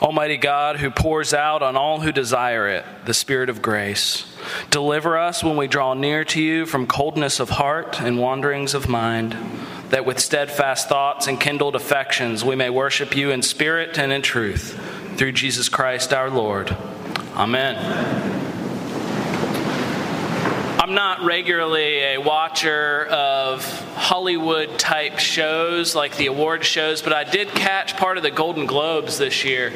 Almighty God, who pours out on all who desire it the Spirit of grace, deliver us when we draw near to you from coldness of heart and wanderings of mind, that with steadfast thoughts and kindled affections we may worship you in spirit and in truth, through Jesus Christ our Lord. Amen. I'm not regularly a watcher of Hollywood type shows like the award shows, but I did catch part of the Golden Globes this year.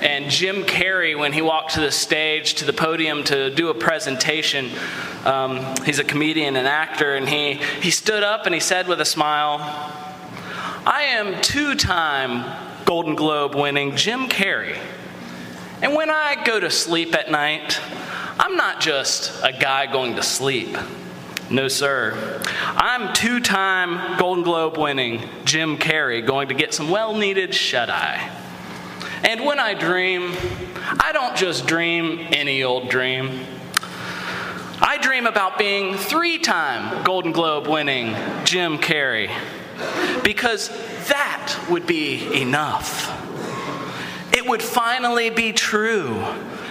And Jim Carrey, when he walked to the stage, to the podium to do a presentation, um, he's a comedian and actor, and he, he stood up and he said with a smile, I am two time Golden Globe winning Jim Carrey. And when I go to sleep at night, I'm not just a guy going to sleep. No, sir. I'm two time Golden Globe winning Jim Carrey going to get some well needed shut eye. And when I dream, I don't just dream any old dream. I dream about being three time Golden Globe winning Jim Carrey because that would be enough. It would finally be true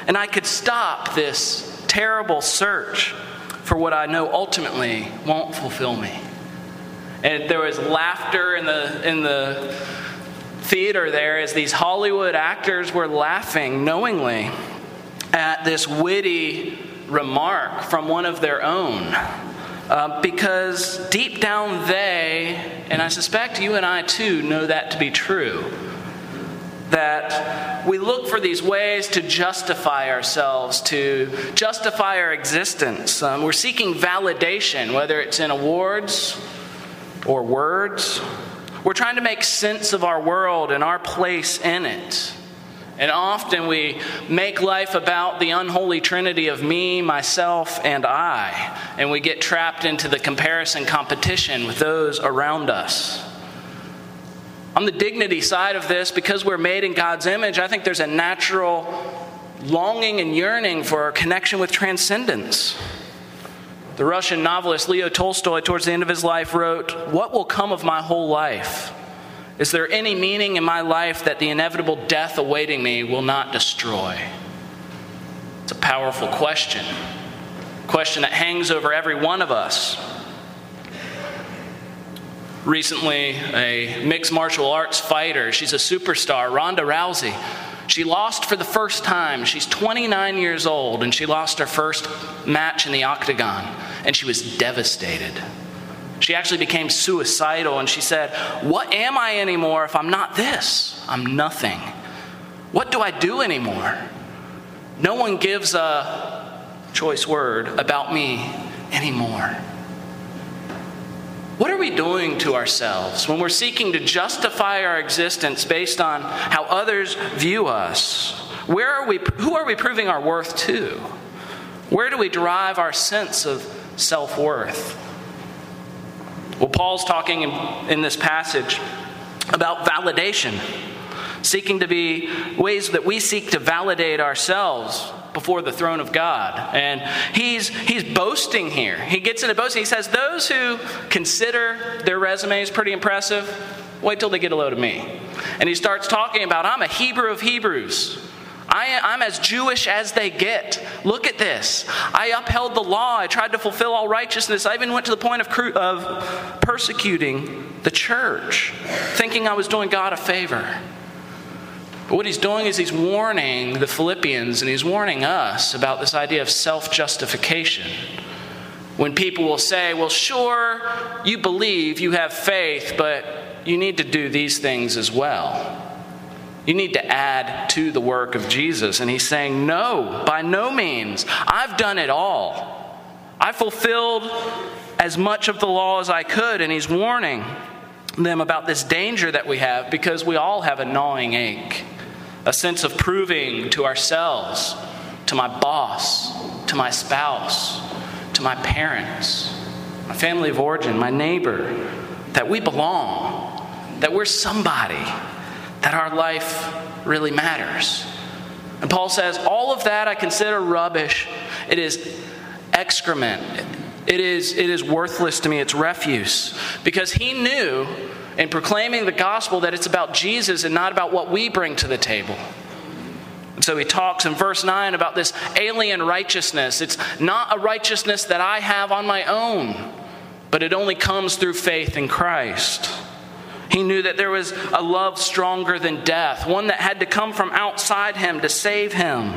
and I could stop this terrible search for what I know ultimately won't fulfill me. And there was laughter in the, in the theater there as these Hollywood actors were laughing knowingly at this witty remark from one of their own. Uh, because deep down they, and I suspect you and I too, know that to be true that we look for these ways to justify ourselves, to justify our existence. Um, we're seeking validation, whether it's in awards or words. We're trying to make sense of our world and our place in it. And often we make life about the unholy trinity of me, myself, and I. And we get trapped into the comparison competition with those around us. On the dignity side of this, because we're made in God's image, I think there's a natural longing and yearning for a connection with transcendence. The Russian novelist Leo Tolstoy, towards the end of his life, wrote, What will come of my whole life? Is there any meaning in my life that the inevitable death awaiting me will not destroy? It's a powerful question, a question that hangs over every one of us recently a mixed martial arts fighter. She's a superstar, Ronda Rousey. She lost for the first time. She's 29 years old, and she lost her first match in the octagon, and she was devastated. She actually became suicidal, and she said, What am I anymore if I'm not this? I'm nothing. What do I do anymore? No one gives a choice word about me anymore. What are we doing to ourselves when we're seeking to justify our existence based on how others view us? Where are we, who are we proving our worth to? Where do we derive our sense of self worth? Well, Paul's talking in, in this passage about validation, seeking to be ways that we seek to validate ourselves before the throne of God. And he's, he's boasting here. He gets into boasting. He says, Those who consider their resumes pretty impressive, wait till they get a load of me. And he starts talking about, I'm a Hebrew of Hebrews. I, am as Jewish as they get. Look at this. I upheld the law. I tried to fulfill all righteousness. I even went to the point of, of persecuting the church, thinking I was doing God a favor. But what he's doing is he's warning the Philippians and he's warning us about this idea of self justification. When people will say, well, sure, you believe, you have faith, but you need to do these things as well. You need to add to the work of Jesus. And he's saying, no, by no means. I've done it all. I fulfilled as much of the law as I could. And he's warning them about this danger that we have because we all have a gnawing ache a sense of proving to ourselves, to my boss, to my spouse, to my parents, my family of origin, my neighbor, that we belong, that we're somebody, that our life really matters. And Paul says, All of that I consider rubbish. It is excrement. It is, it is worthless to me. It's refuse. Because he knew and proclaiming the gospel that it's about Jesus and not about what we bring to the table. And so he talks in verse 9 about this alien righteousness. It's not a righteousness that I have on my own, but it only comes through faith in Christ. He knew that there was a love stronger than death, one that had to come from outside him to save him.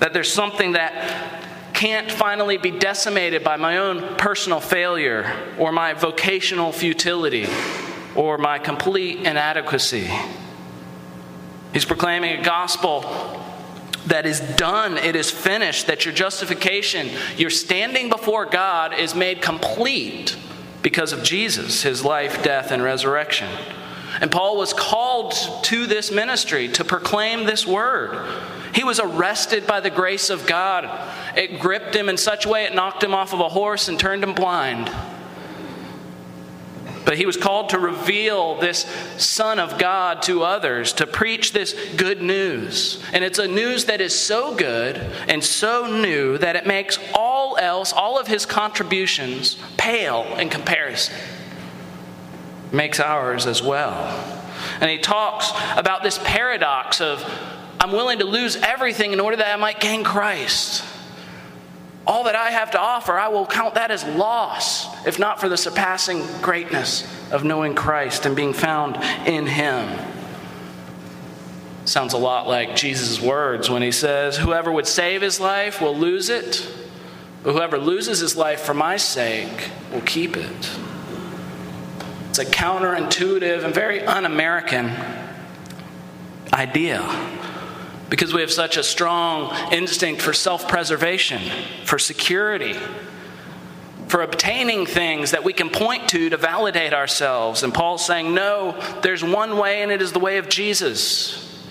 That there's something that can't finally be decimated by my own personal failure or my vocational futility or my complete inadequacy. He's proclaiming a gospel that is done, it is finished, that your justification, your standing before God is made complete because of Jesus, his life, death, and resurrection. And Paul was called to this ministry to proclaim this word. He was arrested by the grace of God. It gripped him in such a way it knocked him off of a horse and turned him blind. But he was called to reveal this Son of God to others, to preach this good news. And it's a news that is so good and so new that it makes all else, all of his contributions, pale in comparison. Makes ours as well. And he talks about this paradox of I'm willing to lose everything in order that I might gain Christ. All that I have to offer, I will count that as loss, if not for the surpassing greatness of knowing Christ and being found in Him. Sounds a lot like Jesus' words when he says, Whoever would save his life will lose it, but whoever loses his life for my sake will keep it. It's a counterintuitive and very un American idea because we have such a strong instinct for self preservation, for security, for obtaining things that we can point to to validate ourselves. And Paul's saying, no, there's one way, and it is the way of Jesus.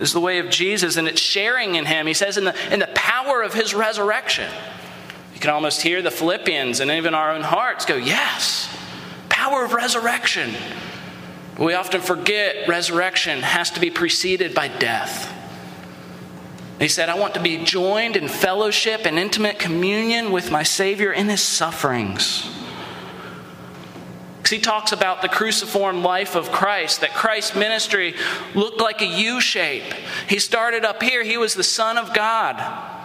Is the way of Jesus, and it's sharing in Him. He says, in the, in the power of His resurrection. You can almost hear the Philippians and even our own hearts go, yes, power of resurrection. But we often forget resurrection has to be preceded by death. He said, I want to be joined in fellowship and intimate communion with my Savior in his sufferings. Because he talks about the cruciform life of Christ, that Christ's ministry looked like a U shape. He started up here, he was the Son of God.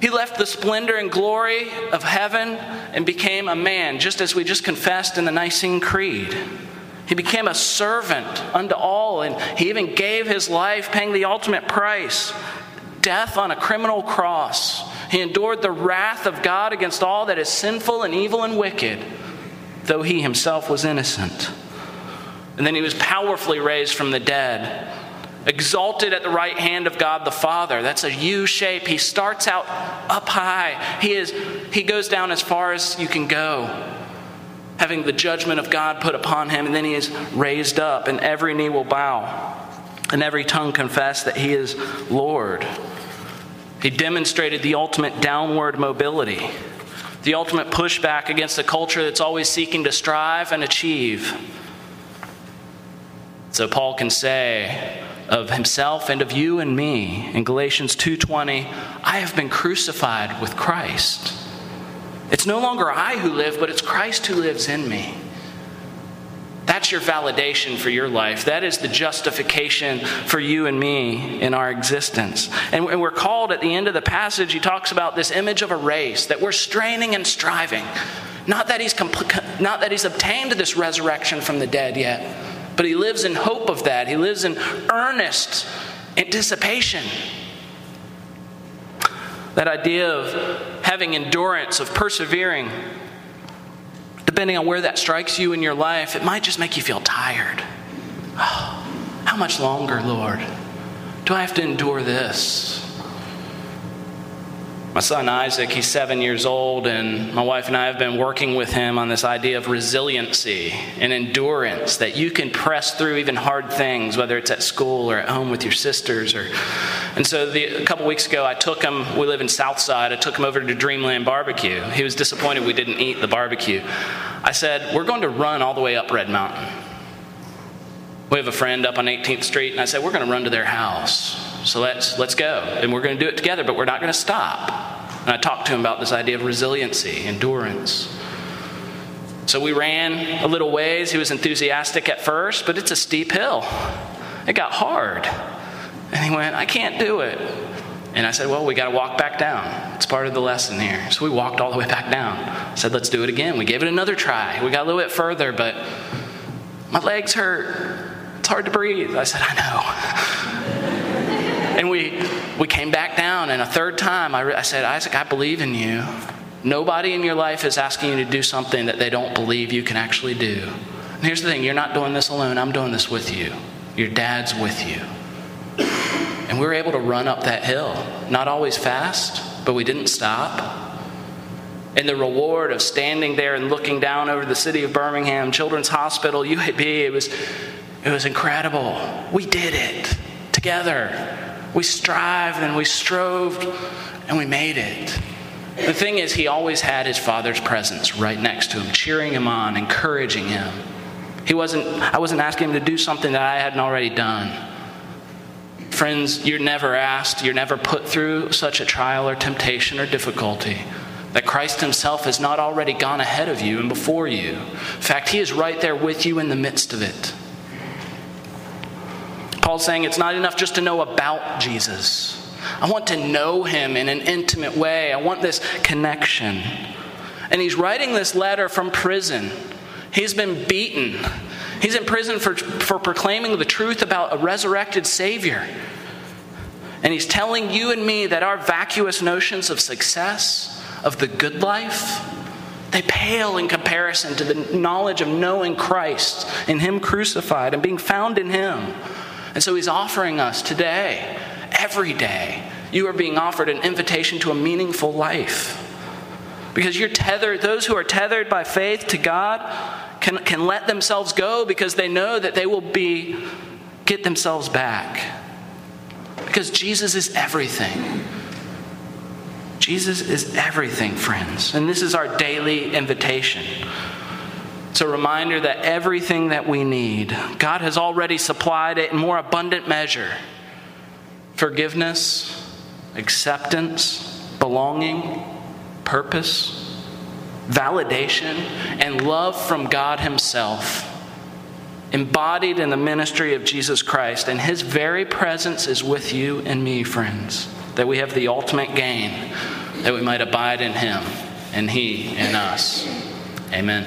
He left the splendor and glory of heaven and became a man, just as we just confessed in the Nicene Creed. He became a servant unto all, and he even gave his life, paying the ultimate price death on a criminal cross. He endured the wrath of God against all that is sinful and evil and wicked, though he himself was innocent. And then he was powerfully raised from the dead, exalted at the right hand of God the Father. That's a U shape. He starts out up high, he, is, he goes down as far as you can go having the judgment of God put upon him, and then he is raised up, and every knee will bow, and every tongue confess that he is Lord. He demonstrated the ultimate downward mobility, the ultimate pushback against a culture that's always seeking to strive and achieve. So Paul can say of himself and of you and me in Galatians 2:20, I have been crucified with Christ. It's no longer I who live, but it's Christ who lives in me. That's your validation for your life. That is the justification for you and me in our existence. And we're called at the end of the passage, he talks about this image of a race, that we're straining and striving. Not that he's, compl- not that he's obtained this resurrection from the dead yet, but he lives in hope of that. He lives in earnest anticipation that idea of having endurance, of persevering, depending on where that strikes you in your life, it might just make you feel tired. Oh, how much longer, Lord? Do I have to endure this? My son Isaac, he's seven years old, and my wife and I have been working with him on this idea of resiliency and endurance that you can press through even hard things, whether it's at school or at home with your sisters. Or, and so the, a couple weeks ago, I took him. We live in Southside. I took him over to Dreamland Barbecue. He was disappointed we didn't eat the barbecue. I said, "We're going to run all the way up Red Mountain." We have a friend up on 18th Street, and I said, "We're going to run to their house." So let's, let's go. And we're going to do it together, but we're not going to stop. And I talked to him about this idea of resiliency, endurance. So we ran a little ways. He was enthusiastic at first, but it's a steep hill. It got hard. And he went, I can't do it. And I said, Well, we got to walk back down. It's part of the lesson here. So we walked all the way back down. I said, Let's do it again. We gave it another try. We got a little bit further, but my legs hurt. It's hard to breathe. I said, I know. And we, we came back down, and a third time I, I said, Isaac, I believe in you. Nobody in your life is asking you to do something that they don't believe you can actually do. And here's the thing you're not doing this alone, I'm doing this with you. Your dad's with you. And we were able to run up that hill. Not always fast, but we didn't stop. And the reward of standing there and looking down over the city of Birmingham, Children's Hospital, UAB, it was, it was incredible. We did it together. We strived and we strove and we made it. The thing is, he always had his father's presence right next to him, cheering him on, encouraging him. He wasn't, I wasn't asking him to do something that I hadn't already done. Friends, you're never asked, you're never put through such a trial or temptation or difficulty that Christ Himself has not already gone ahead of you and before you. In fact, He is right there with you in the midst of it. Paul's saying it's not enough just to know about Jesus. I want to know Him in an intimate way, I want this connection. And he's writing this letter from prison. He's been beaten. He's in prison for, for proclaiming the truth about a resurrected Savior. And he's telling you and me that our vacuous notions of success, of the good life, they pale in comparison to the knowledge of knowing Christ and Him crucified and being found in Him. And so He's offering us today, every day, you are being offered an invitation to a meaningful life. Because you're tethered, those who are tethered by faith to God can, can let themselves go because they know that they will be get themselves back. Because Jesus is everything. Jesus is everything, friends. And this is our daily invitation. It's a reminder that everything that we need, God has already supplied it in more abundant measure forgiveness, acceptance, belonging, purpose validation, and love from God Himself, embodied in the ministry of Jesus Christ. And His very presence is with you and me, friends, that we have the ultimate gain, that we might abide in Him and He in us. Amen.